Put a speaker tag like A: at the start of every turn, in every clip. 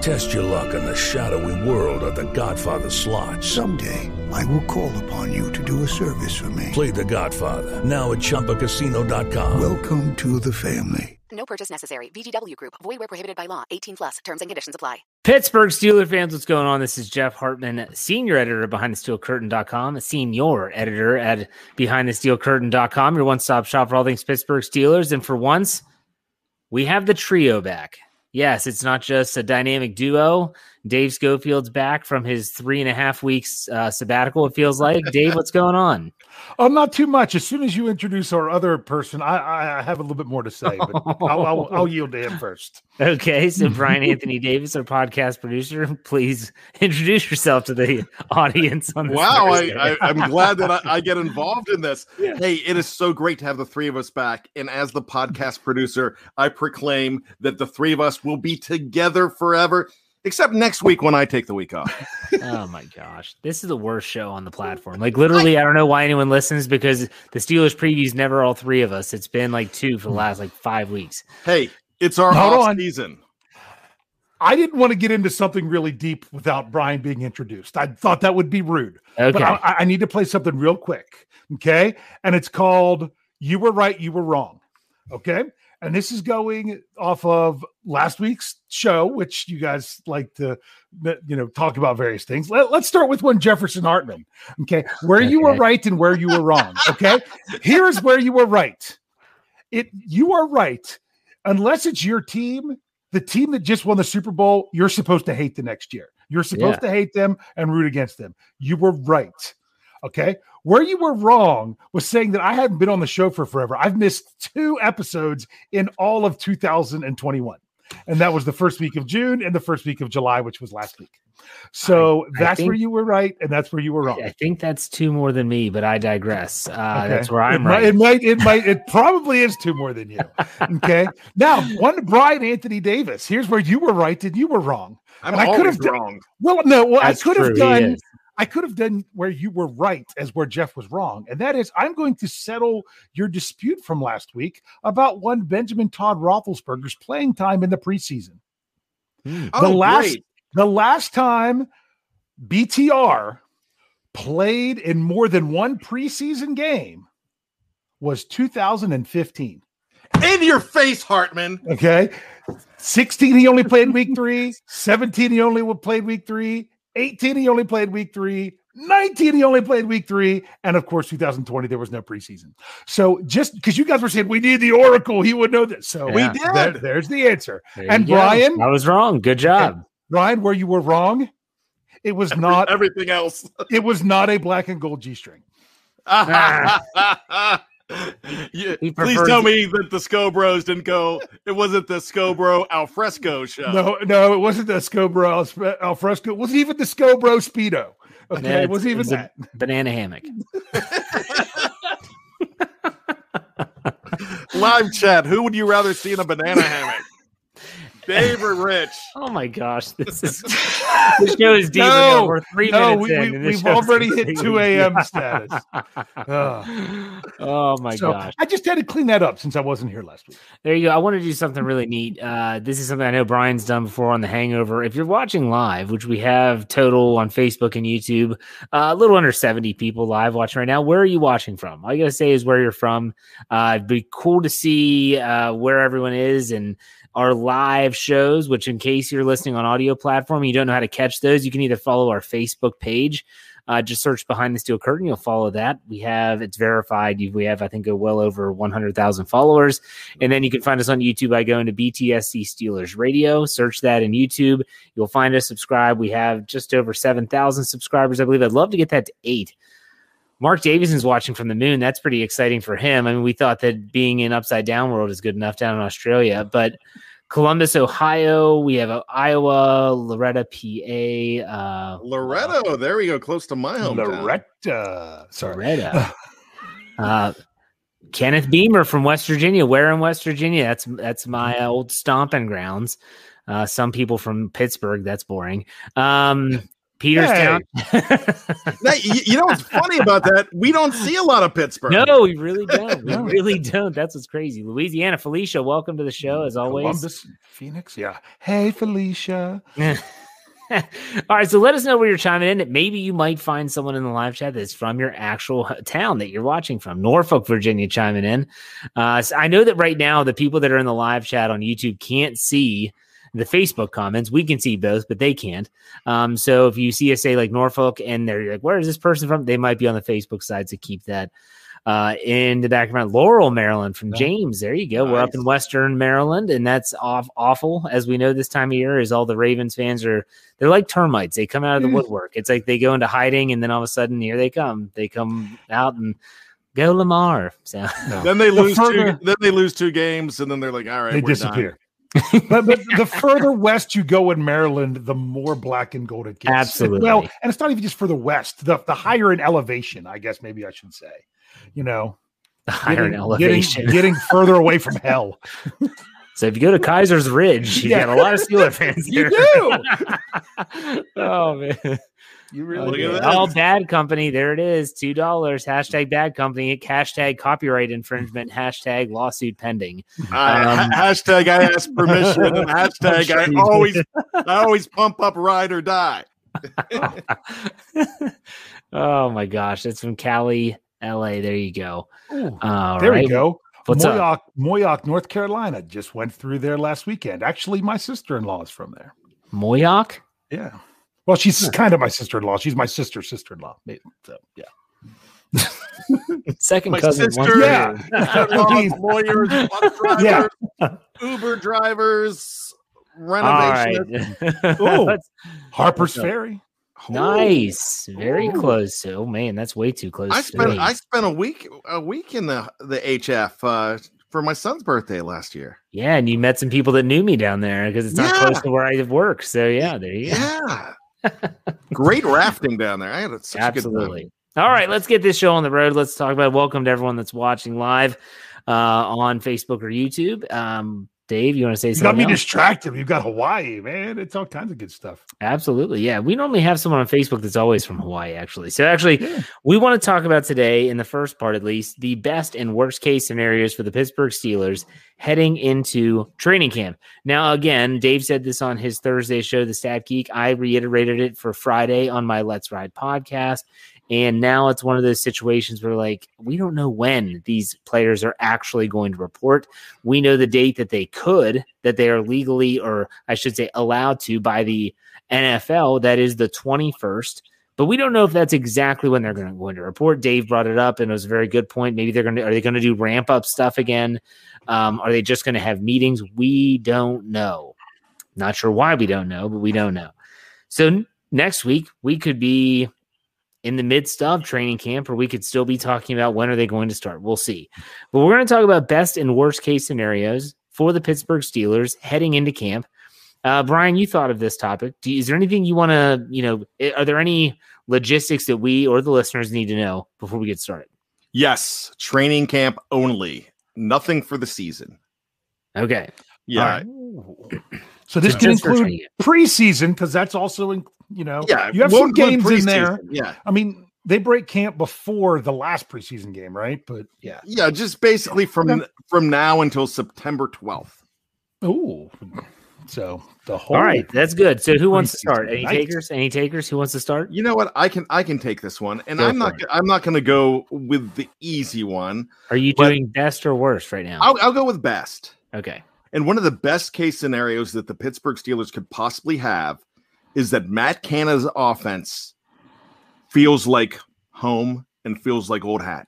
A: Test your luck in the shadowy world of The Godfather slot.
B: Someday, I will call upon you to do a service for me.
A: Play The Godfather now at ChumbaCasino.com.
B: Welcome to the family.
C: No purchase necessary. VGW Group. Void where prohibited by law. 18 plus. Terms and conditions apply.
D: Pittsburgh Steelers fans, what's going on? This is Jeff Hartman, senior editor at BehindTheSteelCurtain.com, senior editor at BehindTheSteelCurtain.com, your one-stop shop for all things Pittsburgh Steelers. And for once, we have the trio back. Yes, it's not just a dynamic duo. Dave Schofield's back from his three and a half weeks uh, sabbatical. It feels like. Dave, what's going on?
E: Oh, not too much. As soon as you introduce our other person, I, I have a little bit more to say, but I'll, I'll, I'll yield to him first.
D: Okay, so Brian Anthony Davis, our podcast producer, please introduce yourself to the audience on this.
F: Wow,
D: Thursday.
F: I, I, am glad that I, I get involved in this. Hey, it is so great to have the three of us back. And as the podcast producer, I proclaim that the three of us will be together forever, except next week when I take the week off.
D: oh my gosh, this is the worst show on the platform. Like literally, I, don't know why anyone listens because the Steelers previews never all three of us. It's been like two for the last like five weeks.
F: Hey, it's our
E: Hold
F: off
E: on.
F: season.
E: I didn't want to get into something really deep without Brian being introduced. I thought that would be rude.
D: Okay.
E: But I, I need to play something real quick. Okay. And it's called You Were Right, You Were Wrong. Okay. And this is going off of last week's show, which you guys like to, you know, talk about various things. Let, us start with one Jefferson Hartman. Okay. Where you were right and where you were wrong. Okay. Here's where you were right. It you are right. Unless it's your team, the team that just won the Super Bowl, you're supposed to hate the next year. You're supposed to hate them and root against them. You were right. Okay. Where you were wrong was saying that I hadn't been on the show for forever. I've missed two episodes in all of 2021. And that was the first week of June and the first week of July, which was last week. So
D: I
E: that's where
D: think-
E: you were right, and that's where you were wrong.
D: I think that's two more than me, but I digress. Uh,
E: Okay.
D: That's where I'm
E: might,
D: right.
E: It might, it might, it probably is two more than you. Okay. now, one Brian Anthony Davis. Here's where you were right and you were wrong.
F: I'm
E: And I could
F: always
E: have done-
F: wrong.
E: Well, no, well,
D: That's
E: I could have
D: he
E: done.
D: Is.
E: I could have done where you were right as where Jeff was wrong, and that is I'm going to settle your dispute from last week about one Benjamin Todd Roethlisberger's playing time in the preseason.
D: Hmm.
E: the
F: Oh,
E: last
F: great.
E: the last time BTR played in more than one preseason game was 2015.
F: In your face, Hartman.
E: Okay. 16 he only played week 3, 17 he only played week 3, 18 he only played week 3, 19 he only played week 3, and of course 2020 there was no preseason. So just cuz you guys were saying we need the oracle, he would know this. So
D: We
F: did.
E: there- there's the answer.
D: There you
E: and
D: go.
E: Brian,
D: I was wrong. Good job.
E: Brian, where you were wrong, it was not
F: Everything else.
E: it was not a black and gold G string. Ah.
F: Yeah,
D: He
F: please tell me that the Scobros didn't go. It wasn't the Scobro Alfresco show.
E: No, no, it wasn't the Scobro Alfre- Alfresco. It wasn't even the Scobro Speedo. Okay,
D: Yeah,
E: it wasn't even
D: it's a
E: that.
D: banana hammock.
F: Live chat. Who would you rather see in a banana hammock? Dave or Rich?
D: Oh my gosh, this is this show is deep.
E: No,
D: we're three
E: no,
D: minutes
E: we,
D: in.
E: We, we've already hit 2 a.m. status. Ugh.
D: oh my
E: So
D: gosh.
E: I just had to clean that up since I wasn't here last week.
D: There you go. I want to do something really neat. Uh, this is something I know Brian's done before on The Hangover. If you're watching live, which we have total on Facebook and YouTube, uh, a little under 70 people live watching right now. Where are you watching from? All you got to say is where you're from. Uh, it'd be cool to see uh, where everyone is and our live shows, which in case you're listening on audio platform, you don't know how to catch those, you can either follow our Facebook page. Uh, just search behind the steel curtain. You'll follow that. We have it's verified. We have, I think, a well over 100,000 followers. And then you can find us on YouTube by going to BTSC Steelers Radio. Search that in YouTube. You'll find us, subscribe. We have just over 7,000 subscribers, I believe. I'd love to get that to eight. Mark Davison's watching from the moon. That's pretty exciting for him. I mean, we thought that being in Upside Down World is good enough down in Australia, but Columbus, Ohio, we have uh, Iowa, Loretta, PA, uh,
F: Loretto. There we go. Close to my hometown.
E: Loretta. Sorry.
D: Loretta. uh, Kenneth Beamer from West Virginia. Where in West Virginia? That's that's my uh, old stomping grounds. Uh, some people from Pittsburgh. That's boring. Um, Peterstown.
F: Now, you, you know what's funny about that? We don't see a lot of Pittsburgh.
D: no, we really don't. We really don't. That's what's crazy. Louisiana, Felicia, welcome to the show as always.
E: Columbus, Phoenix. Yeah. Hey, Felicia.
D: All right, so let us know where you're chiming in. Maybe you might find someone in the live chat that's from your actual town that you're watching from. Norfolk, Virginia, chiming in. Uh, so I know that right now the people that are in the live chat on YouTube can't see the Facebook comments. We can see both, but they can't. Um, so if you see us say like Norfolk and they're like, "Where is this person from?" They might be on the Facebook side, so keep that uh, in the background. Laurel, Maryland, from James. There you go. We're up in Western Maryland, and that's off awful as we know this time of year. Is all the Ravens fans are they're like termites. They come out of the
E: Mm.
D: woodwork. It's like they go into hiding, and then all of a sudden, here they come. They come out and go Lamar. So
F: Then they
E: The
F: lose
E: further-
F: two. Then they lose two games, and then they're like, "All right,
E: they
F: we're done."
E: but, but the further west you go in Maryland, the more black and gold it gets.
D: Absolutely.
E: Well, and it's not even just for the west. The the higher in elevation, I guess maybe I should say. You know,
D: the higher in
E: getting-
D: elevation.
E: getting, getting further away from hell.
D: so if you go to Keysers Ridge, you
E: Yeah.
D: got a lot of Steeler fans
E: You do.
D: oh man.
E: You
F: Look
D: Okay.
F: at that.
D: Oh, bad company. There it is. Two dollars. Hashtag bad company. Hashtag copyright infringement. Hashtag lawsuit pending.
F: Uh,
D: Um,
F: hashtag I ask permission. and hashtag I always I always pump up ride or die.
D: oh my gosh, that's from Cali, LA. There you go.
E: Ooh,
D: All
E: there
D: right.
E: we go.
D: What's up?
E: Moyock, Moyock, North Carolina. Just went through there last weekend. Actually, my sister in law is from there.
D: Moyock?
E: Yeah. Well, she's kind of my sister in law. She's my sister's sister in law. So, yeah.
D: Second
F: My
D: cousin.
F: sister-
E: Yeah.
F: lawyers, bus drivers,
E: Yeah.
F: Uber drivers,
D: All
F: renovation.
D: right.
E: Ooh. Harper's Ferry.
D: nice. Very
E: Ooh.
D: close. Oh man, that's way too close.
F: I spent
D: me.
F: I spent a week a week in the the HF uh, for my son's birthday last year.
D: yeah, and you met some people that knew me down there because it's not
F: Yeah.
D: close to where I work. So yeah, there you go.
F: Yeah, great rafting down there. I had such a good time.
D: Absolutely. All right, let's get this show on the road. Let's talk about welcome to everyone that's watching live uh, on Facebook or YouTube. Um, Dave, you want to say
E: You got
D: something?
E: me
D: else?
E: distracted. You've got Hawaii, man. It's all kinds of good stuff.
D: Absolutely. Yeah. We normally have someone on Facebook that's always from Hawaii, actually. So, actually,
E: Yeah.
D: we want to talk about today, in the first part at least, the best and worst case scenarios for the Pittsburgh Steelers heading into training camp. Now, again, Dave said this on his Thursday show, The Stat Geek. I reiterated it for Friday on my Let's Ride podcast. And now it's one of those situations where, like, we don't know when these players are actually going to report. We know the date that they could, that they are legally, or I should say, allowed to by the NFL. That is the 21st. But we don't know if that's exactly when they're going to, report. Dave brought it up, and it was a very good point. Maybe they're going to are they going to do ramp up stuff again? Um, are they just going to have meetings? We don't know. Not sure why we don't know, but we don't know. So next week we could be in the midst of training camp, or we could still be talking about when are they going to start. We'll see. But we're going to talk about best and worst case scenarios for the Pittsburgh Steelers heading into camp. Uh, Brian, you thought of this topic. Do, is there anything you want to, you know, are there any logistics that we or the listeners need to know before we get started?
F: Yes, training camp only. Nothing for the season.
D: Okay.
F: Yeah.
E: So this
D: So
E: can include preseason because that's also in, you know
F: Yeah.
E: you have some games in there.
F: Yeah.
E: I mean, they break camp before the last preseason game, right? But yeah.
F: Yeah. Just basically from from now until September 12th.
E: Ooh. So the whole
D: All right, that's good. So who wants to start? Any
E: Nice.
D: takers? Any takers? Who wants to start?
F: You know what? I can I can take this one, and
D: Go
F: I'm not
D: it.
F: I'm not going to go with the easy one.
D: Are you doing best or worst right now?
F: I'll, I'll go with best.
D: Okay.
F: And one of the best case scenarios that the Pittsburgh Steelers could possibly have is that Matt Canada's offense feels like home and feels like old hat.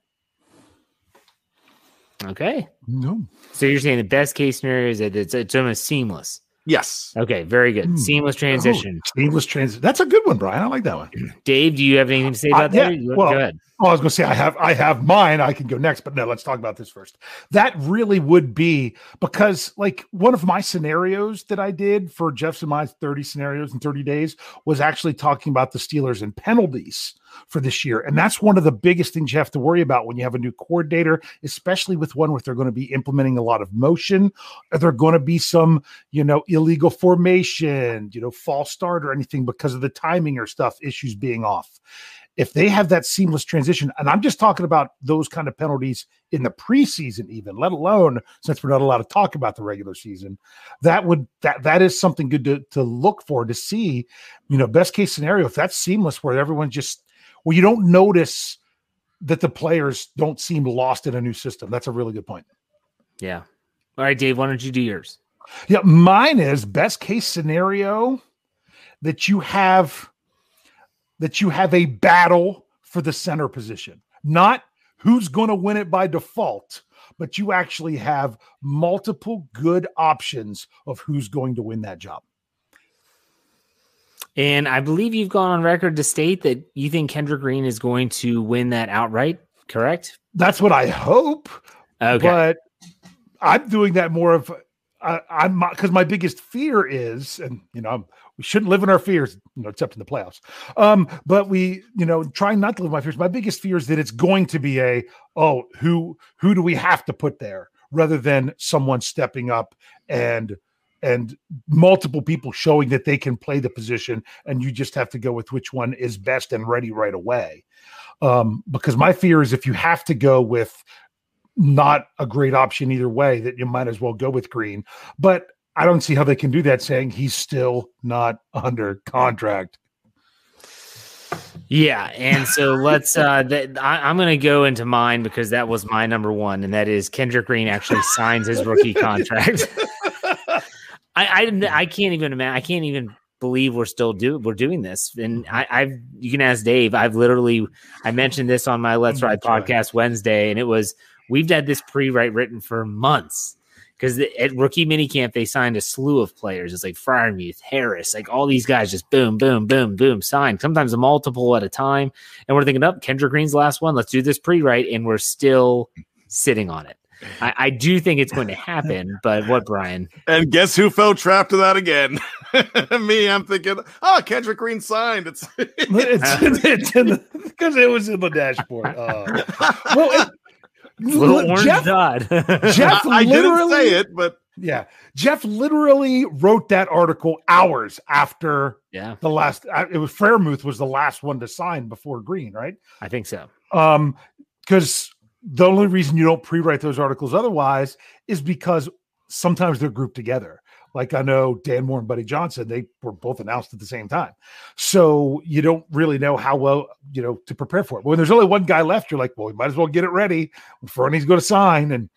D: Okay.
E: No.
D: So you're saying the best case scenario is that it's, it's almost seamless.
F: Yes.
D: Okay, very good.
E: Hmm.
D: Seamless transition.
E: Oh, seamless transition. That's a good one, Brian. I like that one.
D: Dave, do you have anything to say
E: Uh,
D: about
E: yeah,
D: that? You-
E: well,
D: go ahead.
E: Oh, I was going to say I have I have mine. I can go next, but no, let's talk about this first. That really would be because like one of my scenarios that I did for Jeff's and my 30 scenarios in 30 days was actually talking about the Steelers and penalties for this year. And that's one of the biggest things you have to worry about when you have a new coordinator, especially with one where they're going to be implementing a lot of motion. Are there going to be some, you know, illegal formation, you know, false start or anything because of the timing or stuff issues being off? If they have that seamless transition, and I'm just talking about those kind of penalties in the preseason, even let alone since we're not allowed to talk about the regular season, that would that that is something good to to look for to see, you know, best case scenario if that's seamless where everyone just where you don't notice that the players don't seem lost in a new system. That's a really good point.
D: Yeah. All right, Dave, why don't you do yours?
E: Yeah, mine is best case scenario that you have that you have a battle for the center position. Not who's going to win it by default, but you actually have multiple good options of who's going to win that job.
D: And I believe you've gone on record to state that you think Kendrick Green is going to win that outright, correct?
E: That's what I hope.
D: Okay.
E: But I'm doing that more of I, I'm because my biggest fear is, and you know, I'm, we shouldn't live in our fears, you know, except in the playoffs. Um, but we, you know, trying not to live my fears. My biggest fear is that it's going to be a oh, who who do we have to put there, rather than someone stepping up and and multiple people showing that they can play the position, and you just have to go with which one is best and ready right away. Um, because my fear is if you have to go with not a great option either way, that you might as well go with Green. But I don't see how they can do that, saying he's still not under contract.
D: Yeah, and so let's. uh th- I, I'm going to go into mine because that was my number one, and that is Kendrick Green actually signs his rookie contract. I, I I can't even imagine. I can't even believe we're still do we're doing this. And I, I've you can ask Dave. I've literally I mentioned this on my Let's Ride podcast Wednesday, and it was we've had this pre-write written for months because at rookie minicamp they signed a slew of players. It's like Freiermuth, Harris, like all these guys just boom, boom, boom, boom, signed. Sometimes a multiple at a time, and we're thinking, up Kendra Green's the last one. Let's do this pre-write, and we're still sitting on it. I, I do think it's going to happen, but what, Brian?
F: And guess who fell trap to that again? Me, I'm thinking, oh, Kendrick Green signed. It's
E: It's, it's in because it was in the dashboard. Uh, well, it,
D: Little orange
E: Jeff,
D: dot.
E: Jeff
F: I, I didn't
E: literally
F: say it, but
E: Yeah, Jeff literally wrote that article hours after
D: yeah,
E: the last. uh, It was Freiermuth was the last one to sign before Green, right?
D: I think so.
E: Um, because the only reason you don't pre-write those articles otherwise is because sometimes they're grouped together. Like I know Dan Moore and Buddy Johnson, they were both announced at the same time. So you don't really know how well, you know, to prepare for it. But when there's only one guy left, you're like, well, we might as well get it ready. Fernie's going to sign, and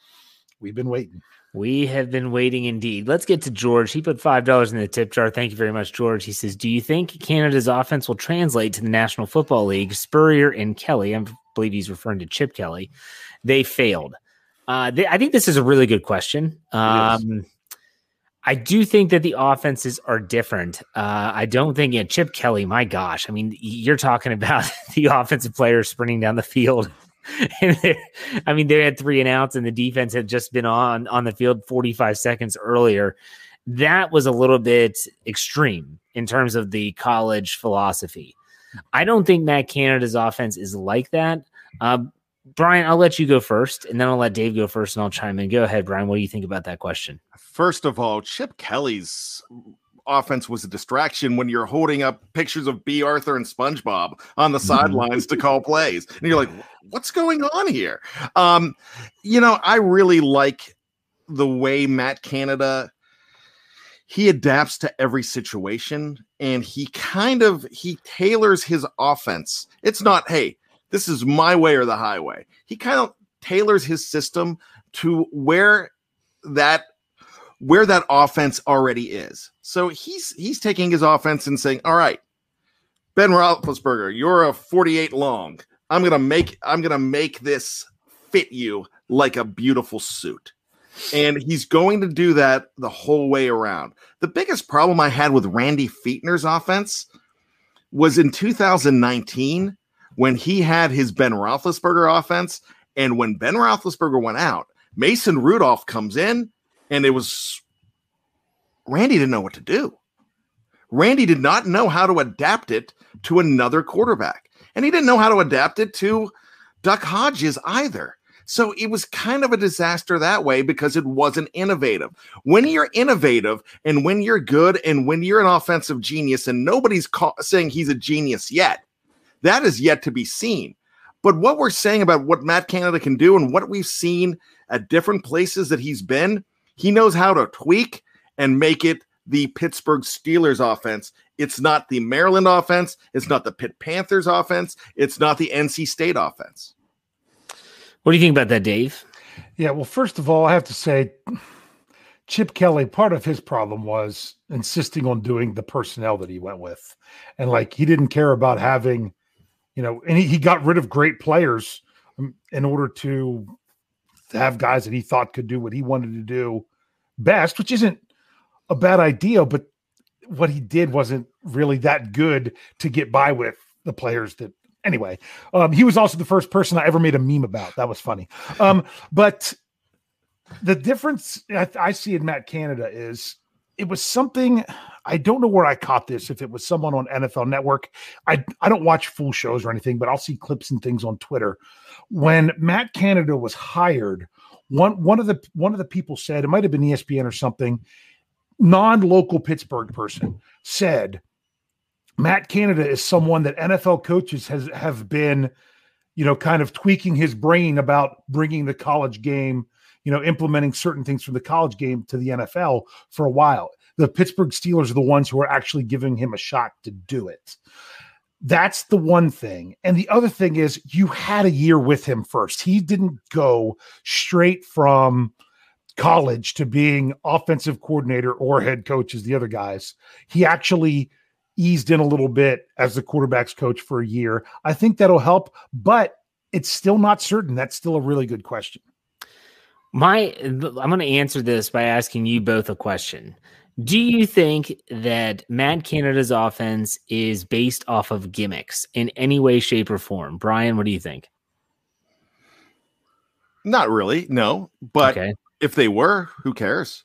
E: we've been waiting.
D: We have been waiting indeed. Let's get to George. He put five dollars in the tip jar. Thank you very much, George. He says, "Do you think Canada's offense will translate to the National Football League?" Spurrier and Kelly, I believe he's referring to Chip Kelly. They failed. Uh, they, I think this is a really good question. Um, I do think that the offenses are different. Uh, I don't think, yeah, Chip Kelly, my gosh. I mean, you're talking about the offensive players sprinting down the field. I mean, they had three and outs, and the defense had just been on on the field 45 seconds earlier. That was a little bit extreme in terms of the college philosophy. I don't think Matt Canada's offense is like that. Um, Brian, I'll let you go first, and then I'll let Dave go first, and I'll chime in. Go ahead, Brian. What do you think about that question?
F: First of all, Chip Kelly's offense was a distraction when you're holding up pictures of Bea Arthur and SpongeBob on the mm-hmm. sidelines to call plays, and you're like, "What's going on here?" Um, you know, I really like the way Matt Canada he adapts to every situation and he kind of he tailors his offense it's not hey this is my way or the highway. He kind of tailors his system to where that where that offense already is. So he's he's taking his offense and saying, "All right, Ben Roethlisberger, you're a 48 long. I'm gonna make I'm gonna make this fit you like a beautiful suit." And he's going to do that the whole way around. The biggest problem I had with Randy Fichtner's offense was in 2019 when he had his Ben Roethlisberger offense, and when Ben Roethlisberger went out, Mason Rudolph comes in, and it was Randy didn't know what to do. Randy did not know how to adapt it to another quarterback, and he didn't know how to adapt it to Duck Hodges either. So it was kind of a disaster that way because it wasn't innovative. When you're innovative and when you're good and when you're an offensive genius, and nobody's ca- saying he's a genius yet, that is yet to be seen. But what we're saying about what Matt Canada can do and what we've seen at different places that he's been, he knows how to tweak and make it the Pittsburgh Steelers offense. It's not the Maryland offense. It's not the Pitt Panthers offense. It's not the NC State offense.
D: What do you think about that, Dave?
E: Yeah, well, first of all, I have to say, Chip Kelly, part of his problem was insisting on doing the personnel that he went with. And like he didn't care about having you know, and he, he got rid of great players um, in order to have guys that he thought could do what he wanted to do best, which isn't a bad idea, but what he did wasn't really that good to get by with the players that anyway. Um, he was also the first person I ever made a meme about. That was funny. Um, but the difference I, I see in Matt Canada is it was something I don't know where I caught this. If it was someone on NFL Network, I I don't watch full shows or anything, but I'll see clips and things on Twitter. When Matt Canada was hired, one one of the one of the people said it might have been ESPN or something, non-local Pittsburgh person said Matt Canada is someone that NFL coaches has have been, you know, kind of tweaking his brain about bringing the college game you know, implementing certain things from the college game to the NFL for a while. The Pittsburgh Steelers are the ones who are actually giving him a shot to do it. That's the one thing. And the other thing is, you had a year with him first. He didn't go straight from college to being offensive coordinator or head coach as the other guys. He actually eased in a little bit as the quarterback's coach for a year. I think that'll help, but it's still not certain. That's still a really good question.
D: My, I'm going to answer this by asking you both a question. Do you think that Matt Canada's offense is based off of gimmicks in any way, shape, or form? Brian, what do you think?
F: Not really, no. But okay. if they were, who cares?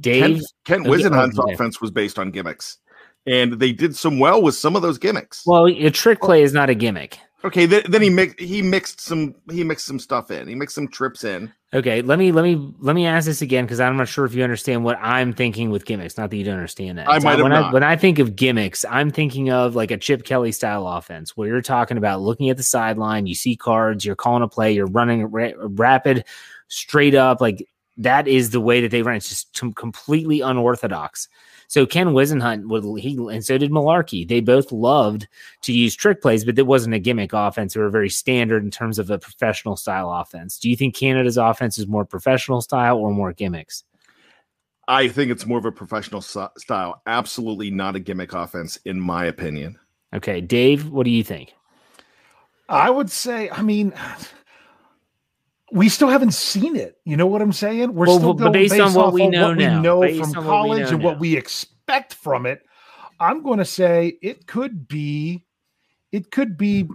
D: Dave
F: Kent, Ken Whisenhunt's okay. offense was based on gimmicks, and they did some well with some of those gimmicks.
D: Well, a trick play is not a gimmick.
F: Okay, then, then he mixed he mixed some he mixed some stuff in. He mixed some trips in.
D: Okay, let me let me let me ask this again because I'm not sure if you understand what I'm thinking with gimmicks. Not that you don't understand that.
F: I so might
D: when
F: have
D: I,
F: not.
D: when I think of gimmicks, I'm thinking of like a Chip Kelly style offense where you're talking about looking at the sideline, you see cards, you're calling a play, you're running ra- rapid, straight up. Like that is the way that they run. It's just completely unorthodox. So Ken Whisenhunt would he and so did Mularkey. They both loved to use trick plays, but it wasn't a gimmick offense. They were very standard in terms of a professional style offense. Do you think Canada's offense is more professional style or more gimmicks?
F: I think it's more of a professional style. Absolutely not a gimmick offense, in my opinion.
D: Okay, Dave, what do you think?
E: I would say, I mean, we still haven't seen it. You know what I'm saying? We're
D: Well,
E: still going
D: based on
E: based
D: what
E: off
D: we know
E: what
D: now,
E: we know
D: based
E: from
D: on what
E: college
D: know
E: and what
D: now.
E: we expect from it. I'm going to say it could be, it could be,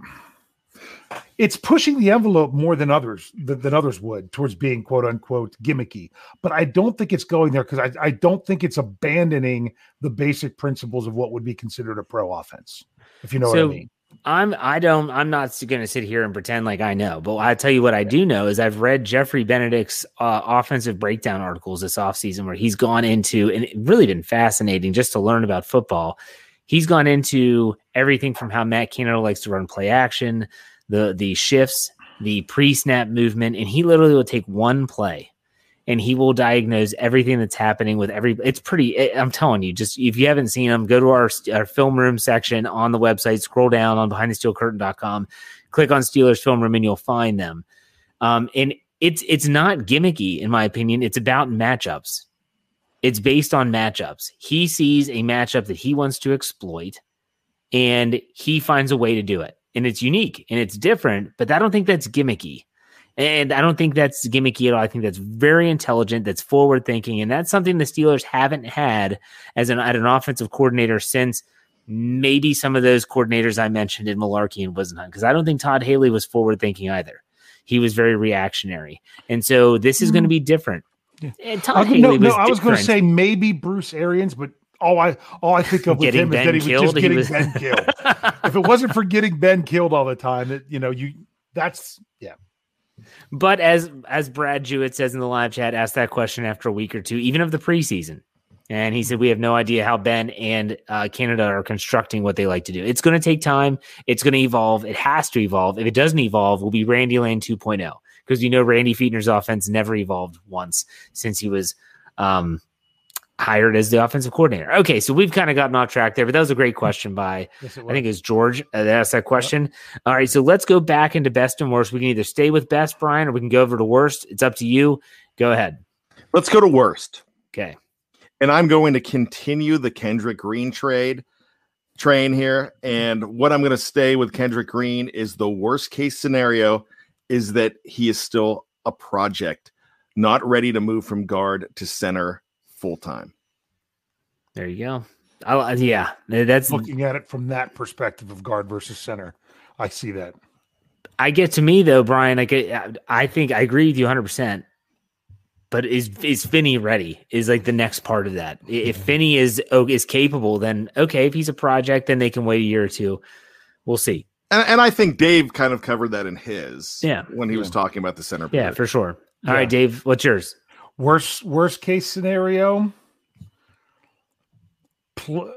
E: it's pushing the envelope more than others than, than others would towards being quote unquote gimmicky. But I don't think it's going there because I, I don't think it's abandoning the basic principles of what would be considered a pro offense. If you know what I mean.
D: I'm I don't I'm not going to sit here and pretend like I know, but I tell you what I do know is I've read Geoffrey Benedict's uh, offensive breakdown articles this offseason where he's gone into and it really been fascinating just to learn about football. He's gone into everything from how Matt Canada likes to run play action, the the shifts, the pre-snap movement, and he literally will take one play and he will diagnose everything that's happening with every it's pretty eh, i'm telling you just if you haven't seen them go to our, our film room section on the website scroll down on behindthesteelcurtain.com click on steelers film room and you'll find them. Um, and it's it's not gimmicky in my opinion. It's about matchups. It's based on matchups. He sees a matchup that he wants to exploit and he finds a way to do it. And it's unique and it's different but i don't think that's gimmicky and I don't think that's gimmicky at all. I think that's very intelligent, that's forward thinking, and that's something the Steelers haven't had as an at an offensive coordinator since maybe some of those coordinators I mentioned in Mularkey and Wisn't because I don't think Todd Haley was forward thinking either. He was very reactionary, and so this is going to mm. be different. And Todd
E: I,
D: Haley
E: no, no,
D: was
E: I was going to say maybe Bruce Arians, but all I all I think of with him is that he was just getting
D: was-
E: Ben killed. if it wasn't for getting Ben killed all the time, it, you know, you that's yeah.
D: But as as Brad Jewett says in the live chat, asked that question after a week or two, even of the preseason, and he said we have no idea how Ben and uh, Canada are constructing what they like to do. It's going to take time. It's going to evolve. It has to evolve. If it doesn't evolve, we'll be Randy Lane 2.0 because you know Randy Fichtner's offense never evolved once since he was um, hired as the offensive coordinator. Okay, so we've kind of gotten off track there, but that was a great question by
E: Yes,
D: I think it was George that asked that question. All right, so let's go back into best and worst. We can either stay with best, Brian, or we can go over to worst. It's up to you. Go ahead.
F: Let's go to worst.
D: Okay.
F: And I'm going to continue the Kendrick Green trade train here. And what I'm going to stay with Kendrick Green is the worst case scenario is that he is still a project, not ready to move from guard to center full time.
D: There you go. I, yeah, that's
E: looking at it from that perspective of guard versus center. I see that.
D: I get to me though, Brian. I get. I think I agree with you 100. percent But is is Finney ready? Is like the next part of that. If Finney is oh, is capable, then okay. If he's a project, then they can wait a year or two. We'll see.
F: And, and I think Dave kind of covered that in his
D: Yeah.
F: when he was talking about the center.
D: Yeah,
F: position.
D: for sure. All
E: Yeah.
D: right, Dave. What's yours?
E: Worst worst case scenario. Pl-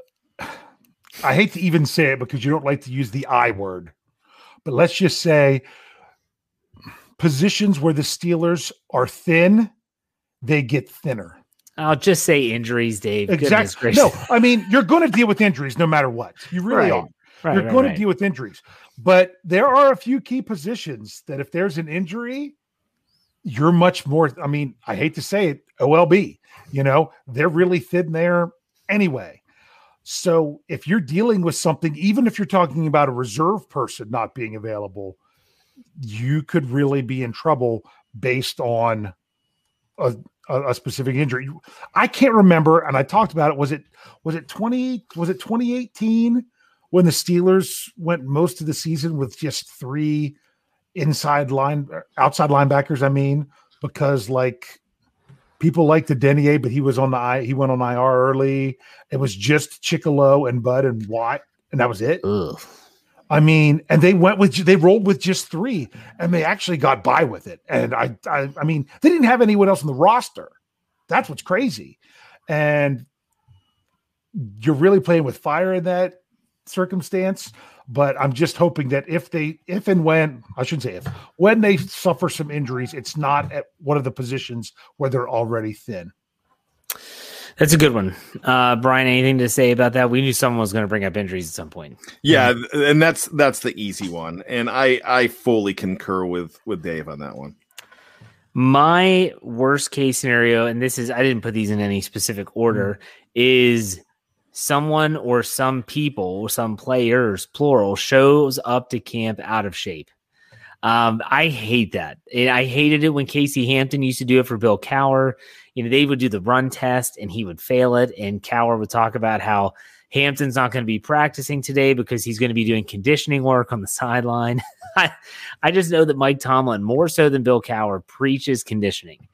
E: I hate to even say it because you don't like to use the I word, but let's just say positions where the Steelers are thin, they get thinner.
D: I'll just say injuries, Dave.
E: Exactly. No, I mean you're going to deal with injuries no matter what. You really
D: Right.
E: are.
D: Right,
E: you're
D: right,
E: going to deal with injuries, but there are a few key positions that if there's an injury, you're much more. I mean, I hate to say it, OLB. You know, they're really thin there anyway. So if you're dealing with something, even if you're talking about a reserve person not being available, you could really be in trouble based on a, a, specific injury. I can't remember, and I talked about it. Was it was it twenty? Was it twenty eighteen when the Steelers went most of the season with just three inside line uh, outside linebackers? I mean, because like people liked the Denier, but he was on the I he went on IR early. It was just Chickillo and Bud and Watt, and that was it.
D: Ugh.
E: I mean, and they went with they rolled with just three, and they actually got by with it. And I, I, I mean, they didn't have anyone else on the roster. That's what's crazy. And you're really playing with fire in that circumstance. But I'm just hoping that if they, if and when, I shouldn't say if, when they suffer some injuries, it's not at one of the positions where they're already thin.
D: That's a good one. Uh, Brian, anything to say about that? We knew someone was going to bring up injuries at some point.
F: Yeah, and that's that's the easy one. And I I fully concur with with Dave on that one.
D: My worst case scenario, and this is I didn't put these in any specific order, is someone or some people some players, plural, shows up to camp out of shape. Um, I hate that. And I hated it when Casey Hampton used to do it for Bill Cowher. You know, they would do the run test and he would fail it. And Cowher would talk about how Hampton's not going to be practicing today because he's going to be doing conditioning work on the sideline. I, I just know that Mike Tomlin, more so than Bill Cowher, preaches conditioning.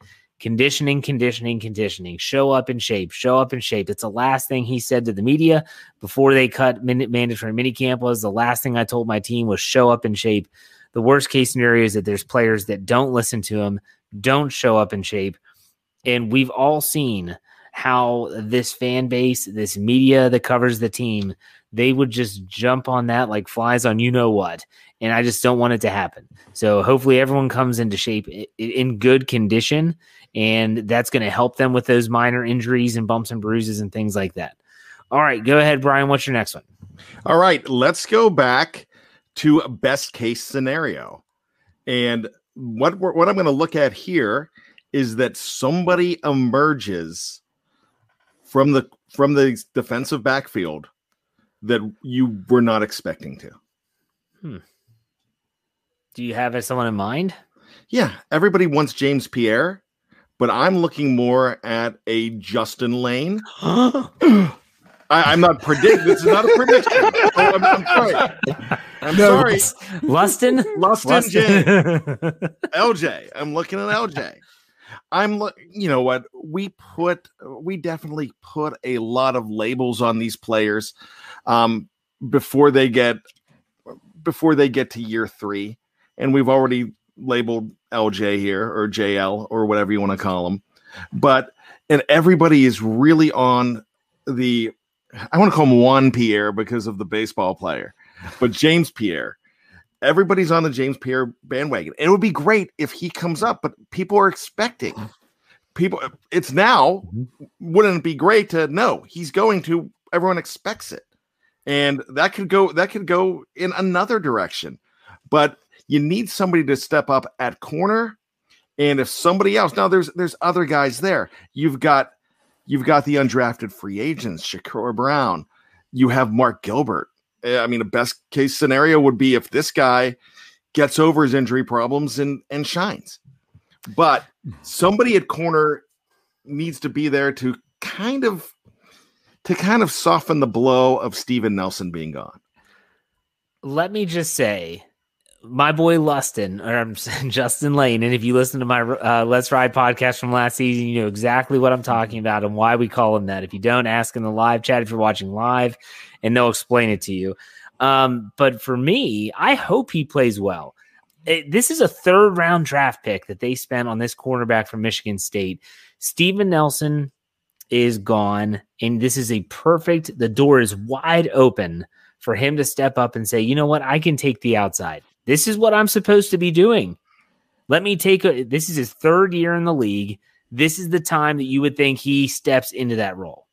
D: Conditioning, conditioning, conditioning. Show up in shape. Show up in shape. It's the last thing he said to the media before they cut min- mandatory minicamp. Was the last thing I told my team was show up in shape. The worst case scenario is that there's players that don't listen to him, don't show up in shape, and we've all seen how this fan base, this media that covers the team, they would just jump on that like flies on you know what. And I just don't want it to happen. So hopefully everyone comes into shape in good condition, and that's going to help them with those minor injuries and bumps and bruises and things like that. All right, go ahead, Brian. What's your next one?
F: All right, let's go back to a best case scenario. And what what I'm going to look at here is that somebody emerges from the from the defensive backfield that you were not expecting to.
D: Hmm. Do you have someone in mind?
F: Yeah, everybody wants James Pierre, but I'm looking more at a Justin Layne. I, am not predicting. This is not a prediction. Oh, I'm, I'm, sorry. I'm no, sorry.
D: Lustin,
F: Lustin, Lustin. J. LJ. I'm looking at LJ. I'm you know what we put we definitely put a lot of labels on these players um before they get before they get to year 3 and we've already labeled LJ here or JL or whatever you want to call them but and everybody is really on the I want to call him Juan Pierre because of the baseball player but James Pierre everybody's on the James Pierre bandwagon. It would be great if he comes up, but people are expecting. People, it's now. Mm-hmm. Wouldn't it be great to know he's going to? Everyone expects it, and that could go. That could go in another direction. But you need somebody to step up at corner, and if somebody else now, there's there's other guys there. You've got you've got the undrafted free agents, Shakur Brown. You have Mark Gilbert Eh, I mean, a best case scenario would be if this guy gets over his injury problems and and shines. But somebody at corner needs to be there to kind of to kind of soften the blow of Steven Nelson being gone.
D: Let me just say, my boy Lustin, or I'm Justin Layne, and if you listen to my uh, Let's Ride podcast from last season, you know exactly what I'm talking about and why we call him that. If you don't, ask in the live chat if you're watching live and they'll explain it to you. Um, but for me, I hope he plays well. It, this is a third round draft pick that they spent on this cornerback from Michigan State. Steven Nelson is gone, and this is a perfect, the door is wide open for him to step up and say, you know what, I can take the outside. This is what I'm supposed to be doing. Let me take a, this is his third year in the league. This is the time that you would think he steps into that role.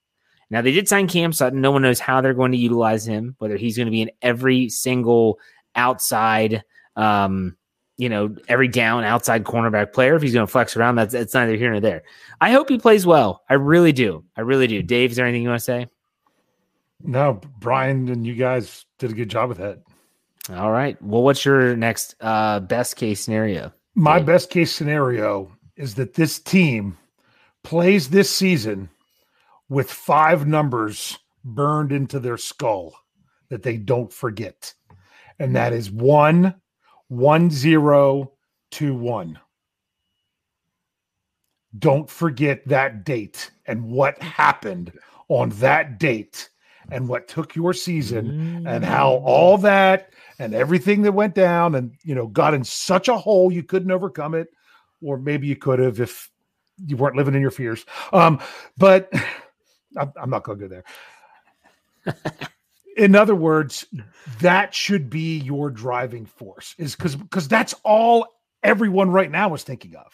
D: Now they did sign Cam Sutton. No one knows how they're going to utilize him, whether he's going to be in every single outside, um, you know, every down outside cornerback player. If he's going to flex around, that's it's neither here nor there. I hope he plays well. I really do. I really do. Dave, is there anything you want to say?
E: No, Brian and you guys did a good job with that.
D: All right. Well, what's your next uh, best case scenario?
E: My best case scenario is that this team plays this season with five numbers burned into their skull that they don't forget. And that is one, one, zero, two, one. Don't forget that date and what happened on that date and what took your season and how all that and everything that went down and you know got in such a hole you couldn't overcome it or maybe you could have if you weren't living in your fears um but I'm, I'm not going to go there. in other words, that should be your driving force, is because because that's all everyone right now is thinking of.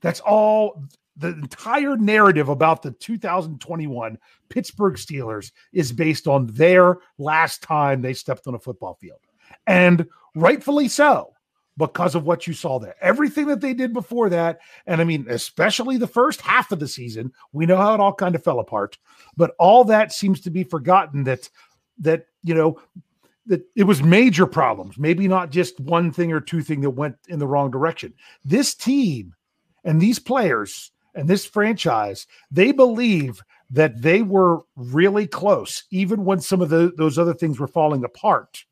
E: That's all the entire narrative about the 2021 Pittsburgh Steelers is based on their last time they stepped on a football field. And rightfully so because of what you saw there. Everything that they did before that, and I mean, especially the first half of the season, we know how it all kind of fell apart. But all that seems to be forgotten. That that you know, that it was major problems, maybe not just one thing or two thing that went in the wrong direction. This team and these players and this franchise, they believe that they were really close, even when some of the, those other things were falling apart.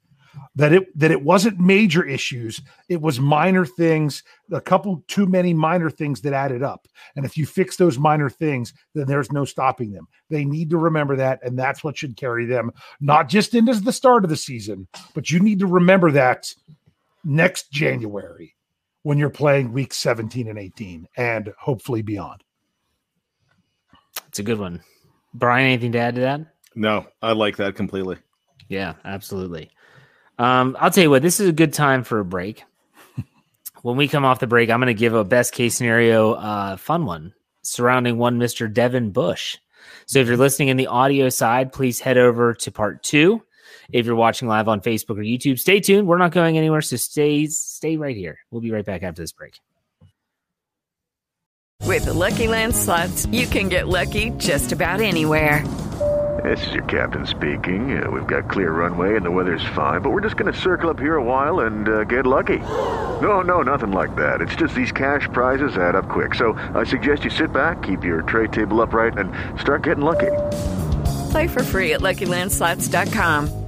E: That it that it wasn't major issues, it was minor things, a couple too many minor things that added up. And if you fix those minor things, then there's no stopping them. They need to remember that, and that's what should carry them, not just into the start of the season, but you need to remember that next January when you're playing week 17 and 18 and hopefully beyond.
D: It's a good one. Brian, anything to add to that?
F: No, I like that completely.
D: Yeah, absolutely. Um, I'll tell you what, this is a good time for a break. when we come off the break, I'm going to give a best case scenario, uh, fun one surrounding one Mr. Devin Bush. So if you're listening in the audio side, please head over to part two. If you're watching live on Facebook or YouTube, stay tuned. We're not going anywhere, so stay stay right here. We'll be right back after this break.
G: With the Lucky Land slots, you can get lucky just about anywhere.
H: This is your captain speaking. Uh, we've got clear runway and the weather's fine, but we're just going to circle up here a while and uh, get lucky. No, no, nothing like that. It's just these cash prizes add up quick. So I suggest you sit back, keep your tray table upright, and start getting lucky.
G: Play for free at LuckyLandSlots.com.